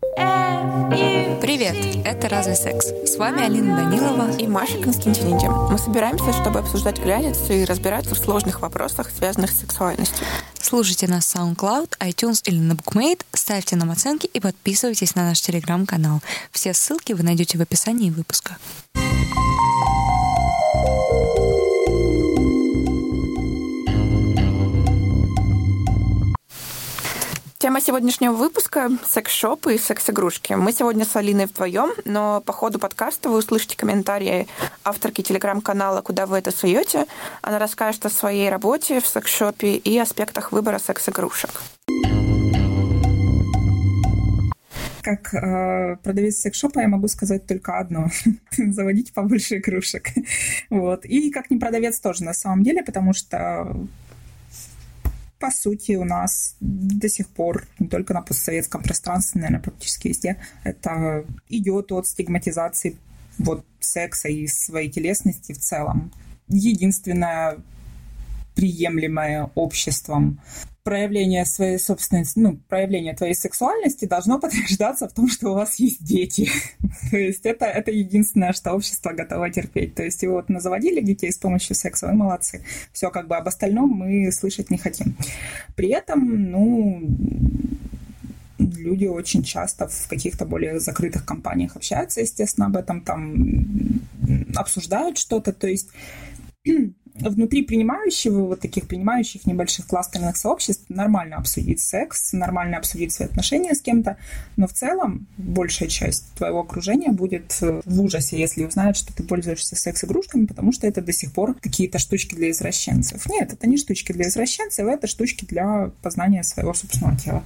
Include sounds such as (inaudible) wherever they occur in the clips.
Привет, это «Разве секс?» С вами Алина Данилова и Маша Константиниди. Мы собираемся, чтобы обсуждать границы и разбираться в сложных вопросах, связанных с сексуальностью. Слушайте нас в SoundCloud, iTunes или на BookMate, ставьте нам оценки и подписывайтесь на наш телеграм-канал. Все ссылки вы найдете в описании выпуска. Тема сегодняшнего выпуска — секс-шопы и секс-игрушки. Мы сегодня с Алиной вдвоем, но по ходу подкаста вы услышите комментарии авторки телеграм-канала «Куда вы это суете?». Она расскажет о своей работе в секс-шопе и аспектах выбора секс-игрушек. Как э, продавец секс-шопа я могу сказать только одно. (laughs) Заводить побольше игрушек. (laughs) вот. И как не продавец тоже на самом деле, потому что по сути, у нас до сих пор, не только на постсоветском пространстве, наверное, практически везде, это идет от стигматизации вот секса и своей телесности в целом. Единственное приемлемое обществом проявление своей собственной, ну, проявление твоей сексуальности должно подтверждаться в том, что у вас есть дети. (laughs) То есть это, это единственное, что общество готово терпеть. То есть и вот мы заводили детей с помощью секса, вы молодцы. Все как бы об остальном мы слышать не хотим. При этом, ну, люди очень часто в каких-то более закрытых компаниях общаются, естественно, об этом там обсуждают что-то. То есть внутри принимающего, вот таких принимающих небольших кластерных сообществ нормально обсудить секс, нормально обсудить свои отношения с кем-то, но в целом большая часть твоего окружения будет э, в ужасе, если узнают, что ты пользуешься секс-игрушками, потому что это до сих пор какие-то штучки для извращенцев. Нет, это не штучки для извращенцев, это штучки для познания своего собственного тела.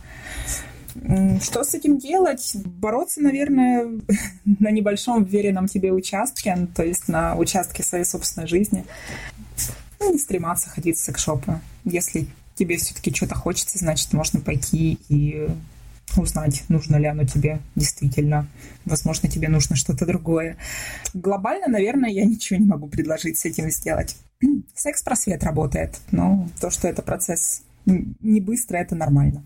Что с этим делать? Бороться, наверное, (laughs) на небольшом веренном тебе участке, то есть на участке своей собственной жизни. Ну, не стрематься ходить в секшопы. Если тебе все-таки что-то хочется, значит, можно пойти и узнать, нужно ли оно тебе действительно. Возможно, тебе нужно что-то другое. Глобально, наверное, я ничего не могу предложить с этим сделать. Секс-просвет работает, но то, что это процесс не быстро, это нормально.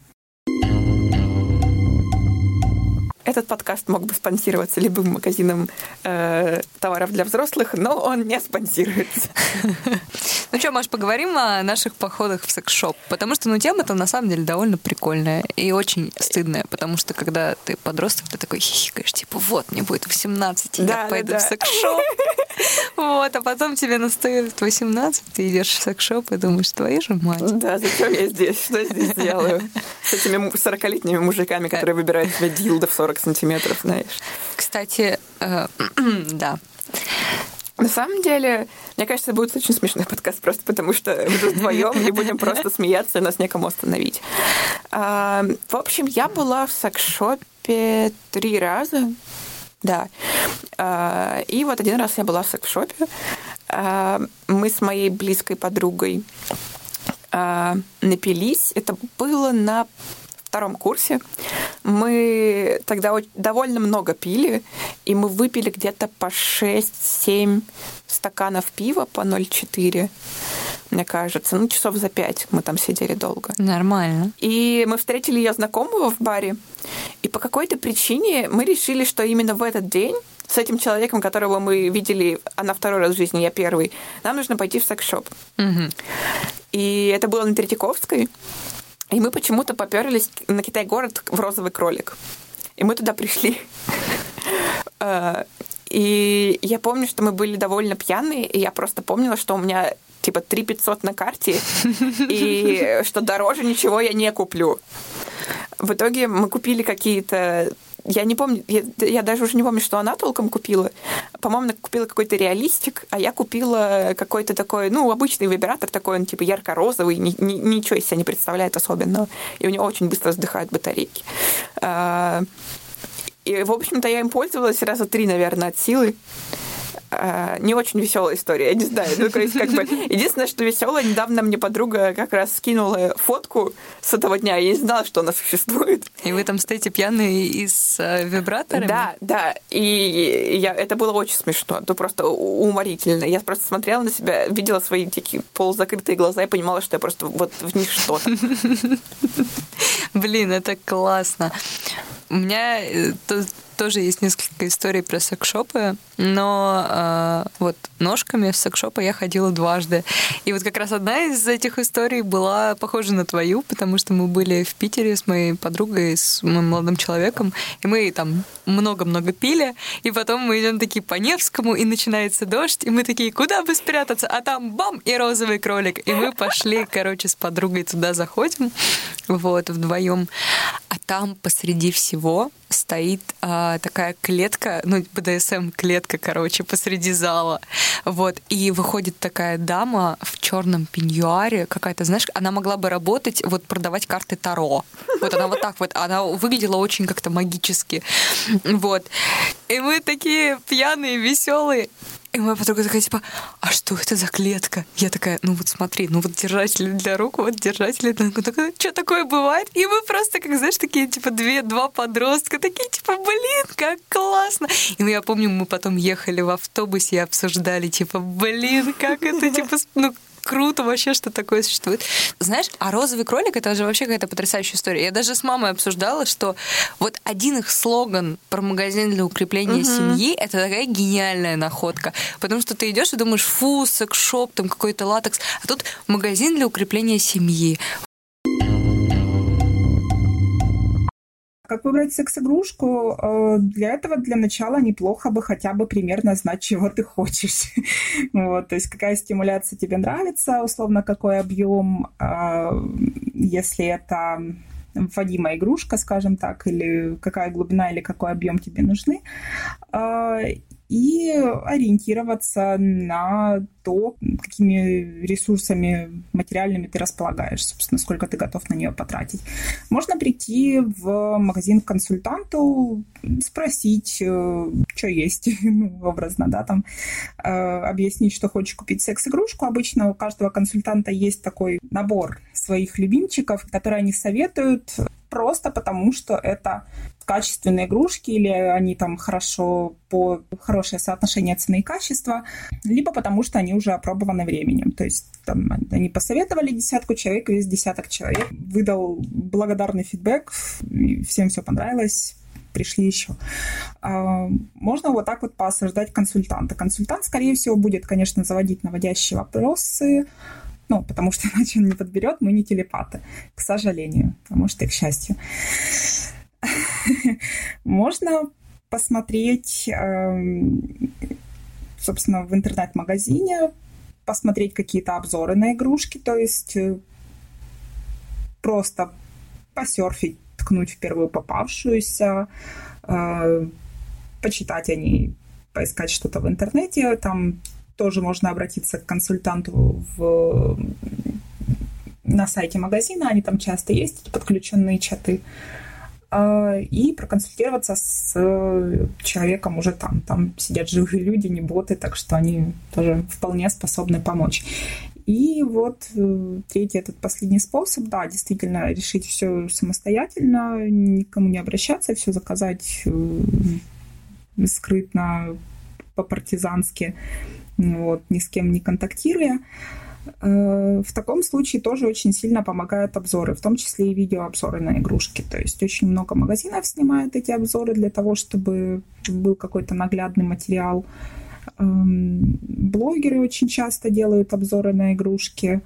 Этот подкаст мог бы спонсироваться любым магазином э, товаров для взрослых, но он не спонсируется. (laughs) Ну что, Маш, поговорим о наших походах в секс-шоп. Потому что, ну, тема-то на самом деле довольно прикольная и очень стыдная. Потому что, когда ты подросток, ты такой хихикаешь, типа, вот, мне будет 18, да, я пойду да. в секс-шоп. (laughs) Вот, а потом тебе настает 18, ты идешь в секс-шоп и думаешь, твою же мать. Да, зачем я здесь? Что я здесь делаю? (laughs) С этими 40-летними мужиками, которые выбирают себе дилдо в 40 сантиметров, знаешь. Кстати, э, (clears throat) да. На самом деле, мне кажется, будет очень смешной подкаст, просто потому что мы тут вдвоем и будем просто смеяться, и нас некому остановить. А, в общем, я была в секс-шопе три раза. Да. А, и вот один раз я была в секс-шопе. А, мы с моей близкой подругой напились. Это было на втором курсе. Мы тогда довольно много пили, и мы выпили где-то по 6-7 стаканов пива по 0,4 мне кажется. Ну, часов за пять мы там сидели долго. Нормально. И мы встретили ее знакомого в баре, и по какой-то причине мы решили, что именно в этот день с этим человеком, которого мы видели, она второй раз в жизни, я первый, нам нужно пойти в секс-шоп. Угу. И это было на Третьяковской. И мы почему-то поперлись на Китай-город в розовый кролик. И мы туда пришли. Э, (laughs) и я помню, что мы были довольно пьяные, и я просто помнила, что у меня типа 3 500 на карте, (laughs) и что дороже ничего я не куплю. В итоге мы купили какие-то я не помню, я, я даже уже не помню, что она толком купила. По-моему, она купила какой-то реалистик, а я купила какой-то такой, ну, обычный вибратор такой, он типа ярко-розовый, ни, ни, ничего из себя не представляет особенного. И у него очень быстро сдыхают батарейки. А, и, в общем-то, я им пользовалась раза три, наверное, от силы. А, не очень веселая история, я не знаю. Ну, то есть, как бы, единственное, что веселое, недавно мне подруга как раз скинула фотку с этого дня, я не знала, что она существует. И вы там стоите пьяные и с э, вибраторами? Да, да. И я, это было очень смешно, это просто уморительно. Я просто смотрела на себя, видела свои такие полузакрытые глаза и понимала, что я просто вот в них что-то. (laughs) Блин, это классно. у меня э, тоже есть несколько историй про секшопы, но э, вот ножками в секшопы я ходила дважды. И вот как раз одна из этих историй была похожа на твою, потому что мы были в Питере с моей подругой, с моим молодым человеком, и мы там много-много пили, и потом мы идем такие по Невскому, и начинается дождь, и мы такие, куда бы спрятаться? А там бам, и розовый кролик. И мы пошли, короче, с подругой туда заходим, вот, вдвоем. А там посреди всего стоит а, такая клетка, ну, БДСМ-клетка, короче, посреди зала. Вот. И выходит такая дама в черном пеньюаре, какая-то, знаешь, она могла бы работать, вот продавать карты Таро. Вот она вот так вот, она выглядела очень как-то магически. Вот. И мы такие пьяные, веселые. И моя подруга такая, типа, а что это за клетка? Я такая, ну вот смотри, ну вот держатели для рук, вот держатели для что такое бывает? И мы просто, как знаешь, такие, типа, две, два подростка, такие, типа, блин, как классно. И ну, я помню, мы потом ехали в автобусе и обсуждали, типа, блин, как это, типа, ну, круто вообще, что такое существует. Знаешь, а розовый кролик это же вообще какая-то потрясающая история. Я даже с мамой обсуждала, что вот один их слоган про магазин для укрепления угу. семьи это такая гениальная находка. Потому что ты идешь и думаешь, фу, секс-шоп, там какой-то латекс. А тут магазин для укрепления семьи. Как выбрать секс-игрушку? Э, для этого для начала неплохо бы хотя бы примерно знать, чего ты хочешь. (laughs) вот, то есть какая стимуляция тебе нравится, условно, какой объем, а, если это вводимая игрушка, скажем так, или какая глубина или какой объем тебе нужны. И ориентироваться на то, какими ресурсами материальными ты располагаешь, собственно, сколько ты готов на нее потратить. Можно прийти в магазин к консультанту, спросить, э, что есть, (laughs) ну, образно, да, там, э, объяснить, что хочешь купить секс-игрушку. Обычно у каждого консультанта есть такой набор своих любимчиков, которые они советуют просто потому, что это качественные игрушки или они там хорошо по хорошее соотношение цены и качества, либо потому что они уже опробованы временем. То есть там, они посоветовали десятку человек, весь десяток человек выдал благодарный фидбэк, всем все понравилось, пришли еще. А, можно вот так вот поосаждать консультанта. Консультант, скорее всего, будет, конечно, заводить наводящие вопросы, ну, потому что (laughs) иначе он не подберет, мы не телепаты, к сожалению, а может и к счастью. (laughs) Можно посмотреть, эм, собственно, в интернет-магазине, посмотреть какие-то обзоры на игрушки, то есть э, просто посерфить, ткнуть в первую попавшуюся, э, почитать о ней, поискать что-то в интернете. Там тоже можно обратиться к консультанту в, на сайте магазина, они там часто есть, подключенные чаты. А, и проконсультироваться с э, человеком уже там. Там сидят живые люди, не боты, так что они тоже вполне способны помочь. И вот э, третий, этот последний способ, да, действительно решить все самостоятельно, никому не обращаться, все заказать э, скрытно, по-партизански, вот, ни с кем не контактируя. Э, в таком случае тоже очень сильно помогают обзоры, в том числе и видеообзоры на игрушки. То есть очень много магазинов снимают эти обзоры для того, чтобы был какой-то наглядный материал. Эм, блогеры очень часто делают обзоры на игрушки.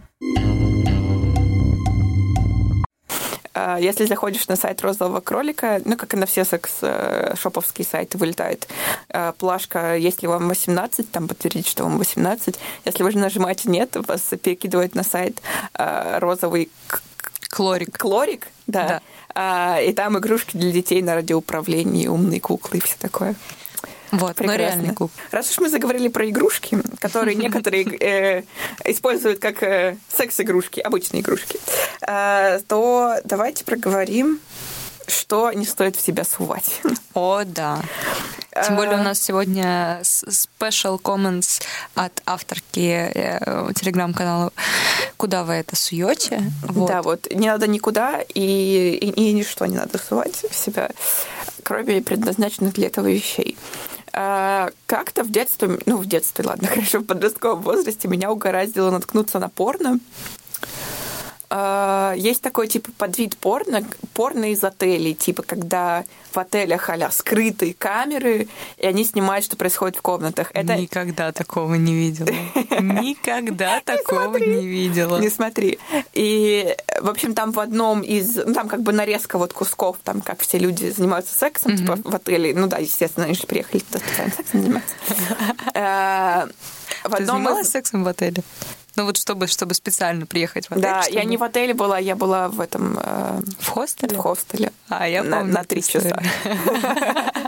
А, если заходишь на сайт розового кролика, ну, как и на все секс-шоповские сайты, вылетает а, плашка, если вам 18, там подтвердить, что вам 18. Если вы же нажимаете «нет», вас перекидывают на сайт а, розовый Клорик. Клорик, да. да. И там игрушки для детей на радиоуправлении, умные куклы и все такое. Вот, Прекрасно. но реальный клуб. Раз уж мы заговорили про игрушки, которые (laughs) некоторые э, используют как э, секс-игрушки, обычные игрушки, э, то давайте проговорим, что не стоит в себя сувать. (laughs) О, да. Тем более у нас сегодня special comments от авторки э, телеграм-канала «Куда вы это суете?» вот. Да, вот. Не надо никуда и, и, и ничто не надо сувать в себя, кроме предназначенных для этого вещей. А, как-то в детстве, ну, в детстве, ладно, (laughs) хорошо, в подростковом возрасте меня угораздило наткнуться на порно. Э, есть такой типа подвид порно, порно из отелей, типа когда в отелях а скрытые камеры, и они снимают, что происходит в комнатах. Это... Никогда такого не видела. (laughs) Никогда такого не видела. Не смотри. И, в общем, там в одном из... Ну, там как бы нарезка вот кусков, там, как все люди занимаются сексом, типа в отеле. Ну да, естественно, они же приехали туда специально сексом заниматься. (laughs) Э, в Ты занималась сексом в отеле? Ну вот чтобы, чтобы специально приехать в отель. Да, чтобы... я не в отеле была, я была в этом... Э, в хостеле? В хостеле. А, я помню. На три часа. (laughs)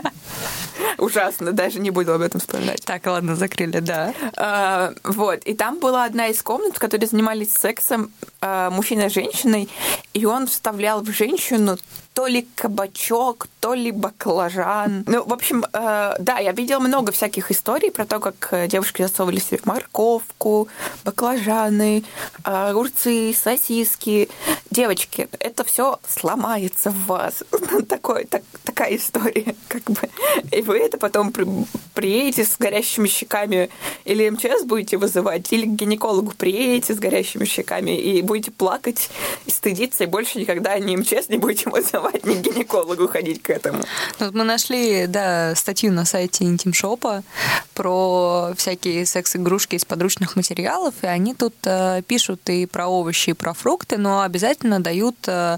Ужасно, даже не буду об этом вспоминать. Так, ладно, закрыли, да. А, вот, и там была одна из комнат, в которой занимались сексом а, мужчина с женщиной, и он вставлял в женщину то ли кабачок, то ли баклажан. Ну, в общем, э, да, я видела много всяких историй про то, как э, девушки засовывали себе морковку, баклажаны, э, огурцы, сосиски. Девочки, это все сломается в вас. (laughs) Такой, так, такая история, как бы. И вы это потом при, приедете с горящими щеками или МЧС будете вызывать, или к гинекологу приедете с горящими щеками и будете плакать и стыдиться, и больше никогда ни МЧС не будете вызывать рекомендовать не гинекологу ходить к этому. Вот мы нашли, да, статью на сайте Интимшопа про всякие секс-игрушки из подручных материалов, и они тут э, пишут и про овощи, и про фрукты, но обязательно дают э,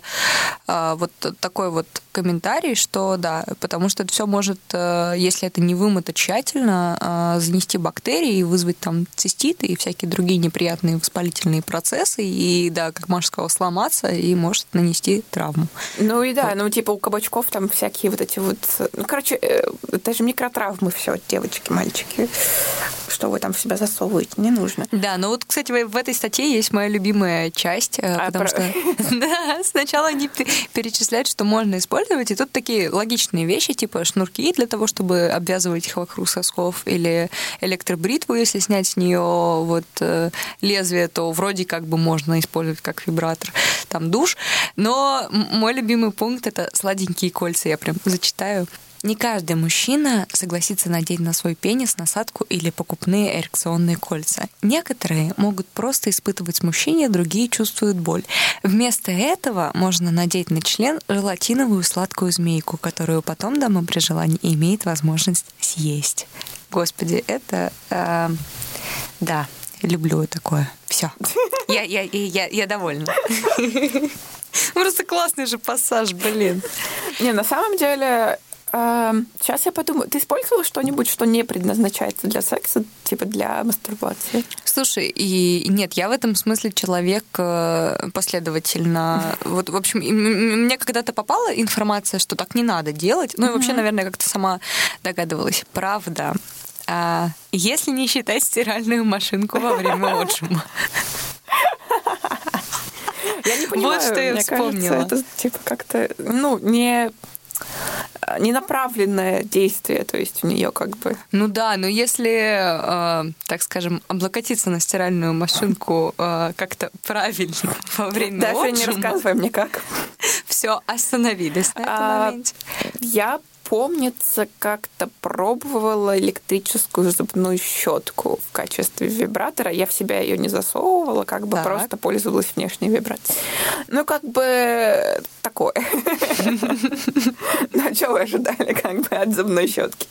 э, вот такой вот комментарий, что да, потому что это все может, э, если это не вымыто тщательно, э, занести бактерии и вызвать там циститы и всякие другие неприятные воспалительные процессы, и да, как Маша сказала, сломаться и может нанести травму. Ну и да, ну типа у кабачков там всякие вот эти вот... Ну, короче, э, это же микротравмы все, девочки, мальчики. Что вы там в себя засовываете, не нужно. Да, ну вот, кстати, в этой статье есть моя любимая часть, а, потому про... что... (laughs) (laughs) Да, сначала они перечисляют, что можно использовать, и тут такие логичные вещи, типа шнурки для того, чтобы обвязывать их вокруг сосков, или электробритву, если снять с нее вот э, лезвие, то вроде как бы можно использовать как вибратор, там душ. Но мой любимый пункт пункт — это сладенькие кольца. Я прям зачитаю. Не каждый мужчина согласится надеть на свой пенис насадку или покупные эрекционные кольца. Некоторые могут просто испытывать смущение, другие чувствуют боль. Вместо этого можно надеть на член желатиновую сладкую змейку, которую потом дама при желании имеет возможность съесть. Господи, это... Э, да, люблю такое. Все. Я, я, я, я довольна. Просто классный же пассаж, блин. Не, на самом деле, Сейчас я подумаю, ты использовала что-нибудь, что не предназначается для секса, типа для мастурбации? Слушай, и нет, я в этом смысле человек э, последовательно. Вот, в общем, мне когда-то попала информация, что так не надо делать. Ну и вообще, наверное, как-то сама догадывалась. Правда. А если не считать стиральную машинку во время отжима. (laughs) Я не понимаю, вот что я мне вспомнила. Кажется, это типа как-то, ну, не не направленное действие, то есть у нее как бы. Ну да, но если, э, так скажем, облокотиться на стиральную машинку э, как-то правильно во время Даже отжима, не рассказывай мне как. Все, остановились на этом а, моменте. Я помнится, как-то пробовала электрическую зубную щетку в качестве вибратора. Я в себя ее не засовывала, как бы так. просто пользовалась внешней вибрацией. Ну, как бы такое. (laughs) Ну, вы ожидали, как бы, от зубной щетки?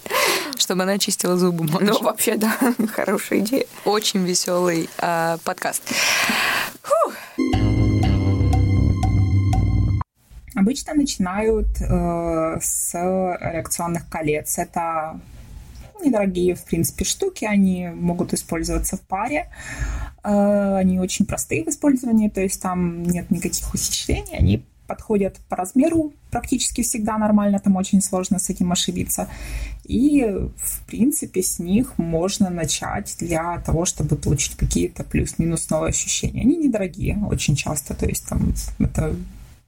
Чтобы она чистила зубы. Ну, вообще, да, (laughs) хорошая идея. Очень веселый а, подкаст. Фух. Обычно начинают э, с реакционных колец. Это недорогие, в принципе, штуки. Они могут использоваться в паре. Э, они очень простые в использовании, то есть там нет никаких ухищрений. Они подходят по размеру практически всегда нормально, там очень сложно с этим ошибиться. И, в принципе, с них можно начать для того, чтобы получить какие-то плюс-минус новые ощущения. Они недорогие очень часто, то есть там это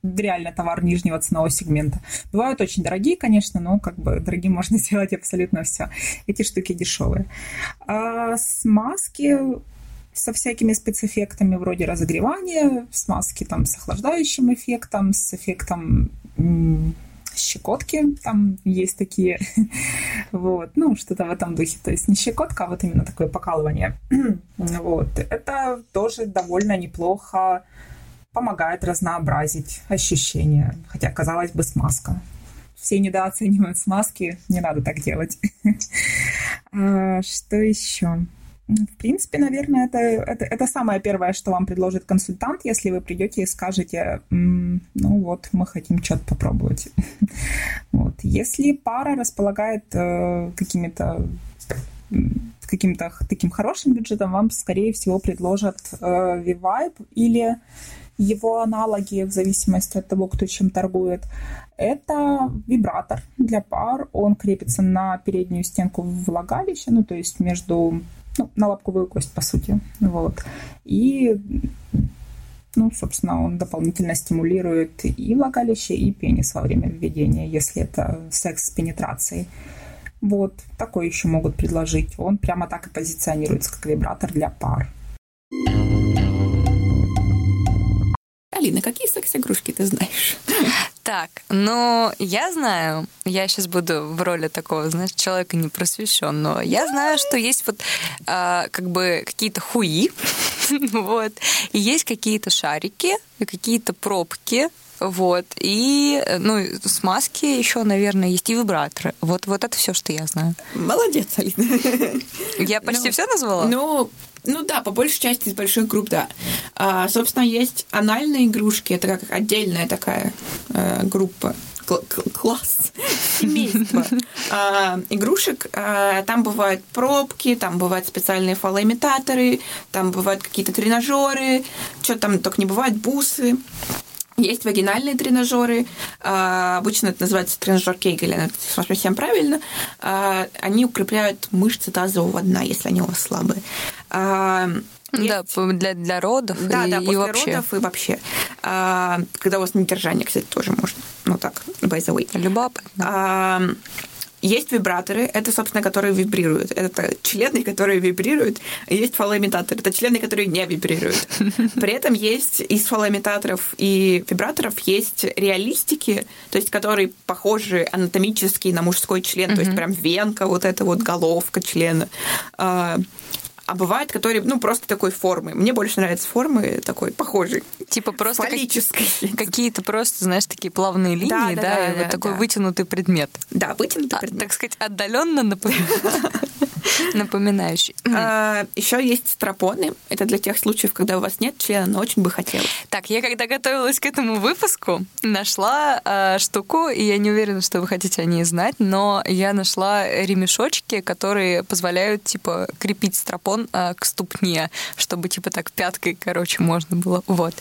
реально товар нижнего ценового сегмента. Бывают очень дорогие, конечно, но как бы дорогим (laughs) можно сделать абсолютно все. Эти штуки дешевые. А смазки со всякими спецэффектами вроде разогревания, смазки там с охлаждающим эффектом, с эффектом щекотки, там есть такие, (laughs) вот, ну, что-то в этом духе, то есть не щекотка, а вот именно такое покалывание, (clears throat) вот, это тоже довольно неплохо помогает разнообразить ощущения. Хотя, казалось бы, смазка. Все недооценивают смазки, не надо так делать. (laughs) А, что еще? В принципе, наверное, это, это, это самое первое, что вам предложит консультант, если вы придете и скажете, ну вот, мы хотим что-то попробовать. (laughs) Вот. Если пара располагает э, какими-то каким-то таким хорошим бюджетом, вам, скорее всего, предложат э, V-Vibe или его аналоги в зависимости от того, кто чем торгует. Это вибратор для пар. Он крепится на переднюю стенку влагалища, ну, то есть между ну, на лобковую кость, по сути. Вот. И, ну, собственно, он дополнительно стимулирует и влагалище, и пенис во время введения, если это секс с пенетрацией. Вот, такой еще могут предложить. Он прямо так и позиционируется, как вибратор для пар. Алина, какие секс-игрушки ты знаешь? Так, ну, я знаю, я сейчас буду в роли такого, знаешь, человека непросвещенного. Я знаю, что есть вот а, как бы какие-то хуи, (laughs) вот, и есть какие-то шарики, и какие-то пробки, вот. И, ну, смазки еще, наверное, есть и вибраторы. Вот, вот это все, что я знаю. Молодец, Алина. Я почти ну, все назвала? Ну, ну да, по большей части из больших групп, да. А, собственно, есть анальные игрушки, это как отдельная такая э, группа класс, семейство (laughs) а, игрушек. А, там бывают пробки, там бывают специальные фалоимитаторы, там бывают какие-то тренажеры, что там только не бывает, бусы. Есть вагинальные тренажеры, а, обычно это называется тренажер Кейгеля, это совсем правильно. А, они укрепляют мышцы тазового дна, если они у вас слабые. А, есть... Да, для, для родов да, и, да, после и вообще. родов и вообще. Когда у вас недержание, кстати, тоже можно. Ну так, by the way. Любопытно. Есть вибраторы, это, собственно, которые вибрируют. Это члены, которые вибрируют. Есть фалоимитаторы, это члены, которые не вибрируют. При этом есть из фалоимитаторов и вибраторов есть реалистики, то есть которые похожи анатомически на мужской член, то есть прям венка, вот эта вот головка члена. А, а бывают, которые, ну, просто такой формы. Мне больше нравятся формы такой похожей. Типа просто фаллической. Какие-то просто, знаешь, такие плавные линии, да, да, да, да и да, вот такой да. вытянутый предмет. Да, вытянутый а, предмет. Так сказать, отдаленно (laughs) напоминающий. А, Еще есть стропоны. Это для тех случаев, когда у вас нет члена, но очень бы хотелось. Так, я когда готовилась к этому выпуску, нашла а, штуку, и я не уверена, что вы хотите о ней знать, но я нашла ремешочки, которые позволяют, типа, крепить стропон а, к ступне, чтобы типа так пяткой, короче, можно было. Вот.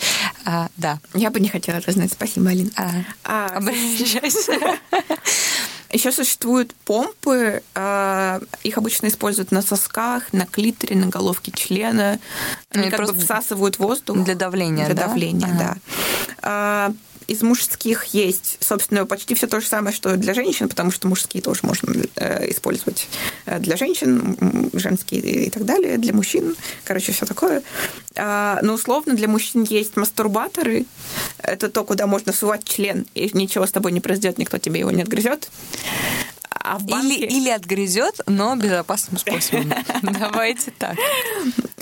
А, да. Я бы не хотела это знать. Спасибо, Алина. А, а, обращайся. (laughs) Еще существуют помпы, а, их обычно используют на сосках, на клиторе, на головке члена. Они как бы всасывают воздух. Для давления, Для да? давления, ага. да. Из мужских есть, собственно, почти все то же самое, что для женщин, потому что мужские тоже можно э, использовать э, для женщин, женские и так далее, для мужчин, короче, все такое. А, но условно для мужчин есть мастурбаторы. Это то, куда можно сувать член, и ничего с тобой не произойдет, никто тебе его не отгрызет а в банке... Или, или отгрызет, но безопасным способом. (laughs) Давайте так.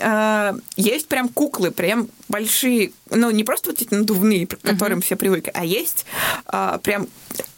А, есть прям куклы, прям большие, ну, не просто вот эти надувные, к которым все привыкли, а есть а, прям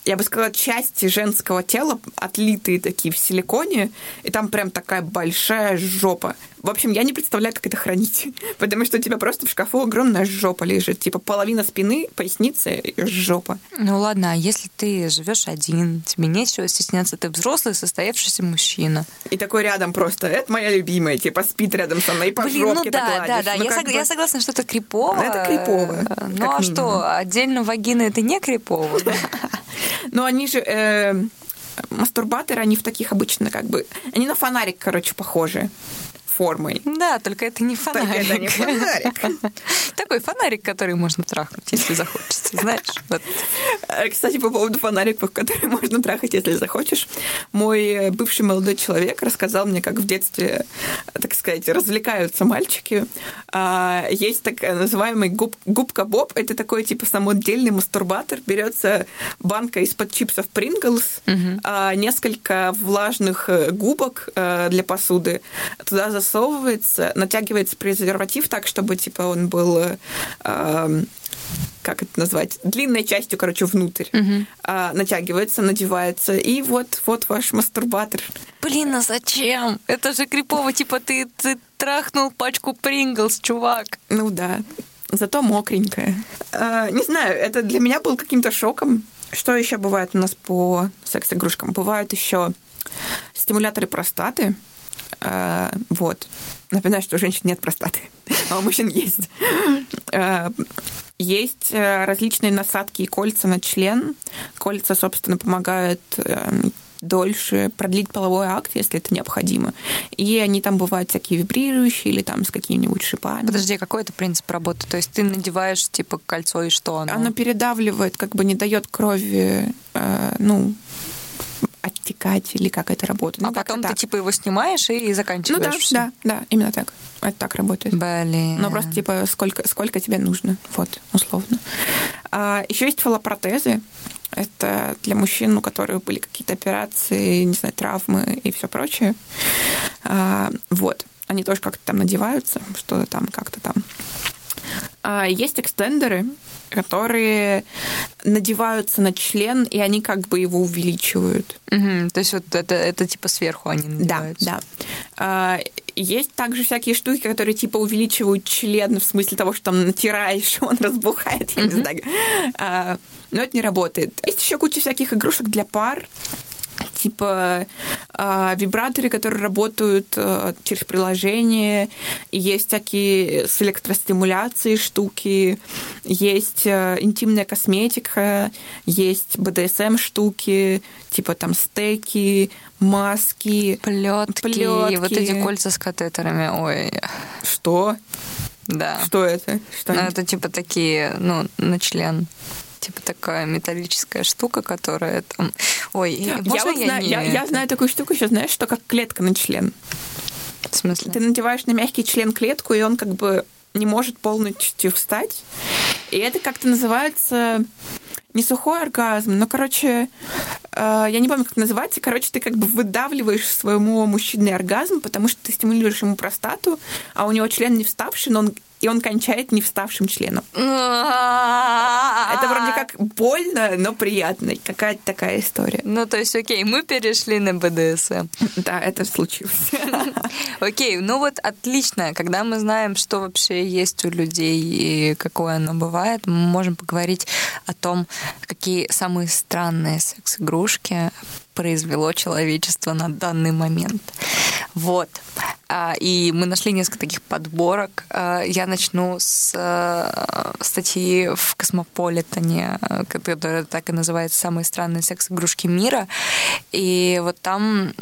я бы сказала, части женского тела, отлитые такие в силиконе, и там прям такая большая жопа. В общем, я не представляю, как это хранить, (laughs) потому что у тебя просто в шкафу огромная жопа лежит, типа половина спины, поясницы и жопа. Ну ладно, а если ты живешь один, тебе нечего стесняться, ты взрослый, состоявшийся мужчина. И такой рядом просто, это моя любимая, типа спит рядом со мной, и по Блин, ну жопке ну да, да, да, ну, я, сог... бы... я согласна, что это крипово. Это крипово. Ну а что, отдельно вагина это не крипово? (laughs) Но они же... Э, мастурбаторы, они в таких обычно как бы... Они на фонарик, короче, похожи формой. Да, только это не фонарик. Только это не фонарик. (laughs) Такой фонарик, который можно трахнуть, если захочется, знаешь. Вот. Э, кстати, по поводу фонариков, которые (laughs) можно трахать, если захочешь. Мой бывший молодой человек рассказал мне, как в детстве, так сказать, развлекаются мальчики. А, есть так называемый губ, губка Боб. Это такой, типа, самодельный мастурбатор. Берется банка из-под чипсов Принглс, угу. несколько влажных э, губок э, для посуды. Туда засовывается засовывается, натягивается презерватив так, чтобы, типа, он был... Э, как это назвать, длинной частью, короче, внутрь. Мгм. А, натягивается, надевается, и вот, вот ваш мастурбатор. Блин, а зачем? Это же крипово, типа ты, ты трахнул пачку Принглс, чувак. Ну да, зато мокренькая. А, не знаю, это для меня был каким-то шоком. Что еще бывает у нас по секс-игрушкам? Бывают еще стимуляторы простаты. А, вот. Напоминаю, что у женщин нет простаты, а у мужчин есть. А, Есть э, различные насадки и кольца на член. Кольца, собственно, помогают э, дольше продлить половой акт, если это необходимо. И они там бывают всякие вибрирующие или там с какими-нибудь шипами. Подожди, а какой это принцип работы? То есть ты надеваешь, типа, кольцо и что оно? Оно передавливает, как бы не дает крови, э, ну, оттекать или как это работает. а Ну, потом ты, так. типа, его снимаешь и Ну заканчиваешь да, всё. да, да, именно так. Это так работает. Блин. Ну, просто типа сколько, сколько тебе нужно, вот, условно. А, еще есть фалопротезы. Это для мужчин, у которых были какие-то операции, не знаю, травмы и все прочее. А, вот. Они тоже как-то там надеваются, что-то там, как-то там. А, есть экстендеры, которые надеваются на член, и они как бы его увеличивают. Мгм, То есть вот это, это типа сверху они Да, надеваются. да. А, Есть также всякие штуки, которые типа увеличивают член в смысле того, что там натираешь, (laughs) он разбухает, я не знаю. А, Но это не работает. Есть еще куча всяких игрушек для пар, типа а, вибраторы, которые работают а, через приложение, есть всякие с электростимуляцией штуки, есть а, интимная косметика, есть БДСМ штуки, типа там стейки, маски. Плетки, Плётки. вот эти кольца с катетерами. Ой, Что? да. Что это? Что Ну, это типа такие, ну, на член. Типа такая металлическая штука, которая там... Ой, я, вот знаю, не я, я знаю такую штуку, еще знаешь, что как клетка на член. В смысле? Ты надеваешь на мягкий член клетку, и он как бы не может полностью встать. И это как-то называется не сухой оргазм, но, короче, э, я не помню, как это называется. Короче, ты как бы выдавливаешь своему мужчине оргазм, потому что ты стимулируешь ему простату, а у него член не вставший, но он, и он кончает не вставшим членом. (laughs) Это вроде как больно, но приятно. Какая-то такая история. Ну, то есть, окей, мы перешли на БДСМ. (laughs) Да, это случилось. (laughs) Окей, ну вот отлично. Когда мы знаем, что вообще есть у людей и какое оно бывает, мы можем поговорить о том, какие самые странные секс-игрушки произвело человечество на данный момент. Вот. А, И мы нашли несколько таких подборок. А, Я начну с э, статьи в Космополитане, которая так и называется «Самые странные секс-игрушки мира». И вот там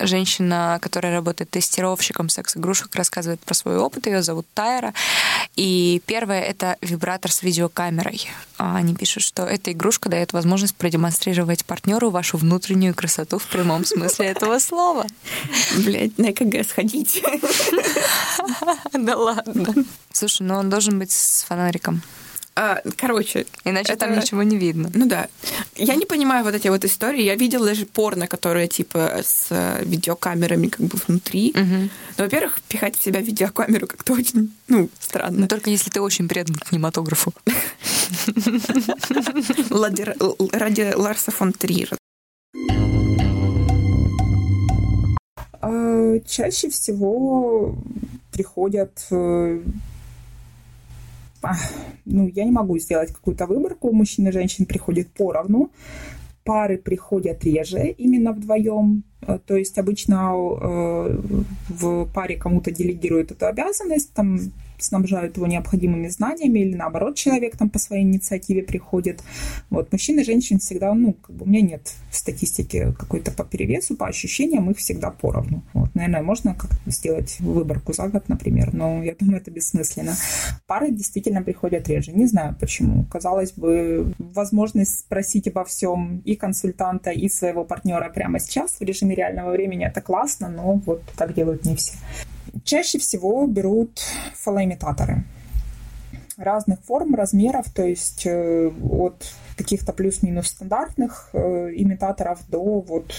женщина, которая работает тестировщиком секс-игрушек, рассказывает про свой опыт. Ее зовут Тайра. И первое — это вибратор с видеокамерой. А Они пишут, что эта игрушка дает возможность продемонстрировать партнеру вашу внутреннюю красоту в прямом смысле этого слова. Блять, на ЭКГ сходить. (laughs) Да ладно. Слушай, ну он должен быть с фонариком. А, Короче, Иначе Это- там ничего не видно. ну да. Я не понимаю вот эти вот истории. Я видела даже порно, которое типа с э, видеокамерами как бы внутри. Мгм. Но, во-первых, пихать в себя видеокамеру как-то очень, ну, странно. Но только если ты очень предан кинематографу. Ради Ларса фон Триера. А, Чаще всего приходят... э, а, Ну, я не могу сделать какую-то выборку. Мужчин и женщин приходит поровну. Пары приходят реже, именно вдвоем. Э, То есть обычно э, в паре кому-то делегируют эту обязанность, там снабжают его необходимыми знаниями, или наоборот, человек там по своей инициативе приходит. Вот, мужчин и женщин всегда, ну, как бы у меня нет статистики какой-то по перевесу, по ощущениям, их всегда поровну. Вот, наверное, можно как сделать выборку за год, например, но я думаю, это бессмысленно. Пары действительно приходят реже. Не знаю почему. Казалось бы, возможность спросить обо всем и консультанта, и своего партнера прямо сейчас в режиме реального времени это классно, но вот так делают не все. Чаще всего берут фалоимитаторы разных форм, размеров, то есть э, от каких-то плюс-минус стандартных э, имитаторов до вот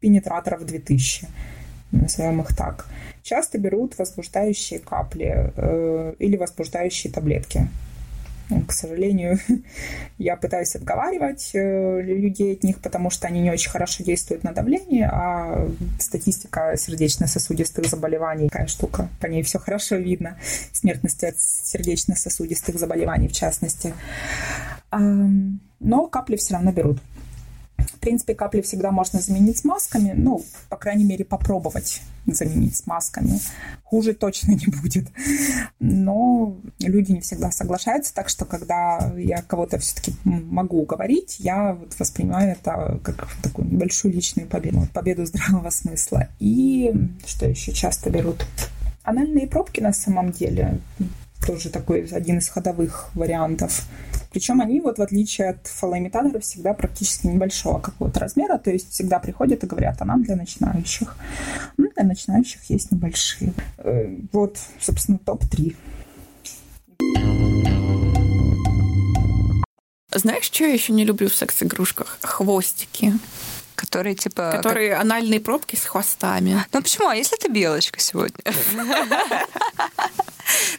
пенетраторов 2000. назовем их так. Часто берут возбуждающие капли э, или возбуждающие таблетки. Ну, к сожалению, (laughs) я пытаюсь отговаривать э, людей от них, потому что они не очень хорошо действуют на давление, а статистика сердечно-сосудистых заболеваний такая штука. По ней все хорошо видно. Смертность от сердечно-сосудистых заболеваний, в частности. Но капли все равно берут. В принципе, капли всегда можно заменить масками, ну, по крайней мере, попробовать заменить с масками. Хуже точно (laughs) не будет. Но люди не всегда соглашаются, так что когда я кого-то все-таки могу уговорить, я вот воспринимаю это как такую небольшую личную победу, победу здравого смысла. И что еще часто берут? Анальные пробки на самом деле тоже такой один из ходовых вариантов. Причем они, вот в отличие от фалоимитаторов, всегда практически небольшого какого-то размера, то есть всегда приходят и говорят, а нам для начинающих. Ну, для начинающих есть небольшие. Э, вот, собственно, топ-3. Знаешь, что я еще не люблю в секс-игрушках? Хвостики. Которые типа... Которые как... анальные пробки с хвостами. Ну почему? А если ты белочка сегодня? (laughs)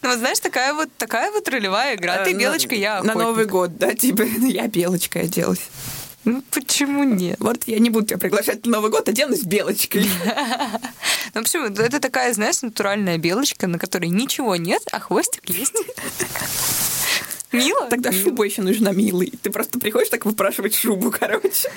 Ну, вот знаешь, такая вот такая вот ролевая игра. Ты э, белочка, я охотник. На Новый год, да, типа, (laughs) я белочка оделась. Ну, почему нет? Вот я не буду тебя приглашать на Новый год, оденусь белочкой. (laughs) Ну, почему? Это такая, знаешь, натуральная белочка, на которой ничего нет, а хвостик есть. (laughs) Мило? Тогда Мило. шуба еще нужна милый. Ты просто приходишь так выпрашивать шубу, короче.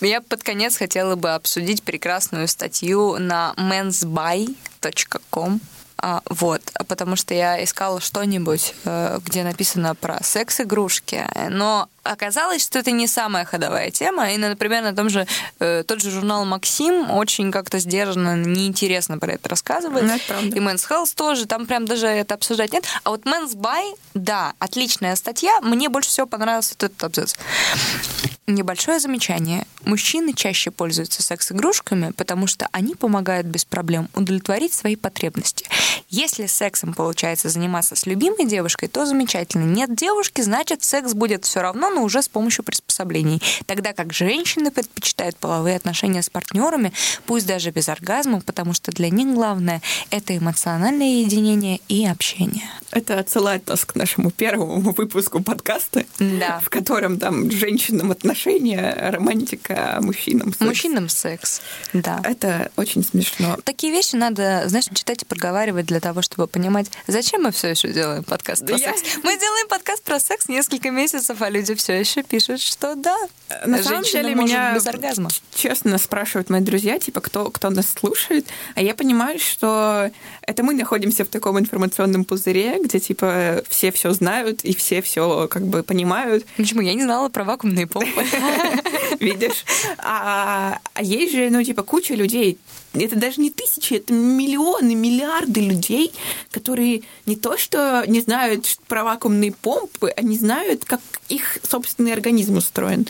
Я под конец хотела бы обсудить прекрасную статью на mensbuy.com а, вот, потому что я искала что-нибудь, э, где написано про секс-игрушки, но оказалось, что это не самая ходовая тема. И, например, на том же э, тот же журнал Максим очень как-то сдержанно, неинтересно про это рассказывает. Ну, это и Men's Health тоже, там прям даже это обсуждать нет. А вот Men's Buy, да, отличная статья. Мне больше всего понравился этот абзац. Небольшое замечание. Мужчины чаще пользуются секс-игрушками, потому что они помогают без проблем удовлетворить свои потребности. Если сексом получается заниматься с любимой девушкой, то замечательно. Нет девушки, значит, секс будет все равно, но уже с помощью приспособлений. Тогда как женщины предпочитают половые отношения с партнерами, пусть даже без оргазма, потому что для них главное — это эмоциональное единение и общение. Это отсылает нас к нашему первому выпуску подкаста, да. в котором там женщинам отношения отношения, романтика, мужчинам секс. Мужчинам секс, да. Это очень смешно. Такие вещи надо, знаешь, читать и проговаривать для того, чтобы понимать, зачем мы все еще делаем подкаст про да секс. Я... Мы делаем подкаст про секс несколько месяцев, а люди все еще пишут, что да, на самом деле меня без оргазма. Честно спрашивают мои друзья, типа, кто, кто нас слушает, а я понимаю, что это мы находимся в таком информационном пузыре, где типа все все знают и все все как бы понимают. Почему я не знала про вакуумные помпы? (laughs) Видишь? А, а есть же, ну, типа, куча людей, это даже не тысячи, это миллионы, миллиарды людей, которые не то что не знают про вакуумные помпы, они знают, как их собственный организм устроен.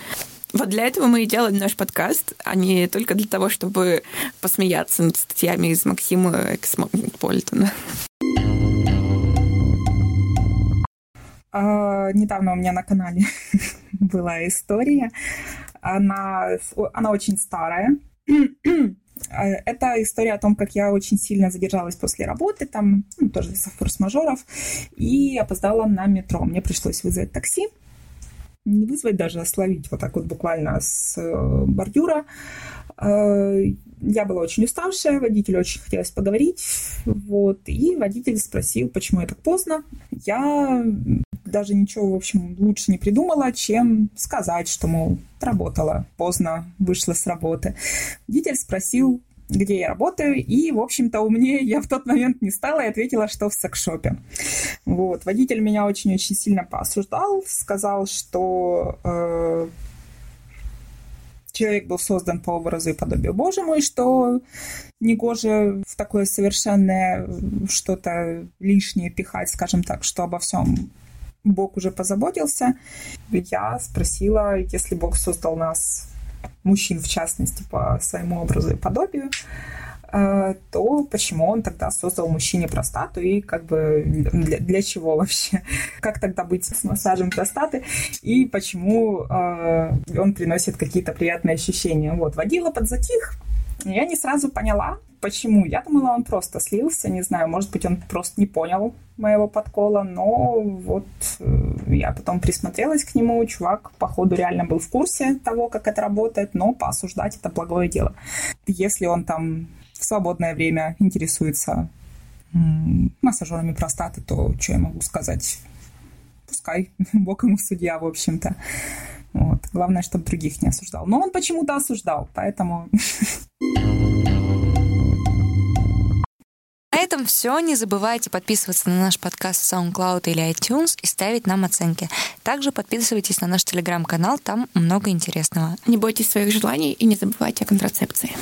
Вот для этого мы и делаем наш подкаст, а не только для того, чтобы посмеяться над статьями из Максима Эксмополитена. А, недавно у меня на канале (laughs) была история. Она, она очень старая. (clears throat) Это история о том, как я очень сильно задержалась после работы, там ну, тоже из-за форс-мажоров, и опоздала на метро. Мне пришлось вызвать такси, не вызвать даже, а словить вот так вот буквально с э, бордюра. Э, я была очень уставшая, водителю очень хотелось поговорить, вот, и водитель спросил, почему я так поздно. Я даже ничего, в общем, лучше не придумала, чем сказать, что, мол, работала поздно, вышла с работы. Водитель спросил, где я работаю, и, в общем-то, умнее я в тот момент не стала и ответила, что в секшопе. Вот. Водитель меня очень-очень сильно поосуждал, сказал, что э, человек был создан по образу и подобию Божьему, и что негоже в такое совершенное что-то лишнее пихать, скажем так, что обо всем Бог уже позаботился. Я спросила, если Бог создал нас, мужчин в частности, по своему образу и подобию, э, то почему он тогда создал мужчине простату и как бы для, для чего вообще? (laughs) Как тогда быть с массажем простаты и почему э, он приносит какие-то приятные ощущения? Вот, водила подзатих, Я не сразу поняла, почему. Я думала, он просто слился, не знаю, может быть, он просто не понял моего подкола, но вот э, я потом присмотрелась к нему, чувак, походу, реально был в курсе того, как это работает, но поосуждать это благое дело. Если он там в свободное время интересуется массажерами простаты, то что я могу сказать? Пускай, (laughs) бог ему судья, в общем-то. Вот. Главное, чтобы других не осуждал. Но он почему-то осуждал, поэтому... (laughs) На этом все. Не забывайте подписываться на наш подкаст в SoundCloud или iTunes и ставить нам оценки. Также подписывайтесь на наш телеграм-канал, там много интересного. Не бойтесь своих желаний и не забывайте о контрацепции.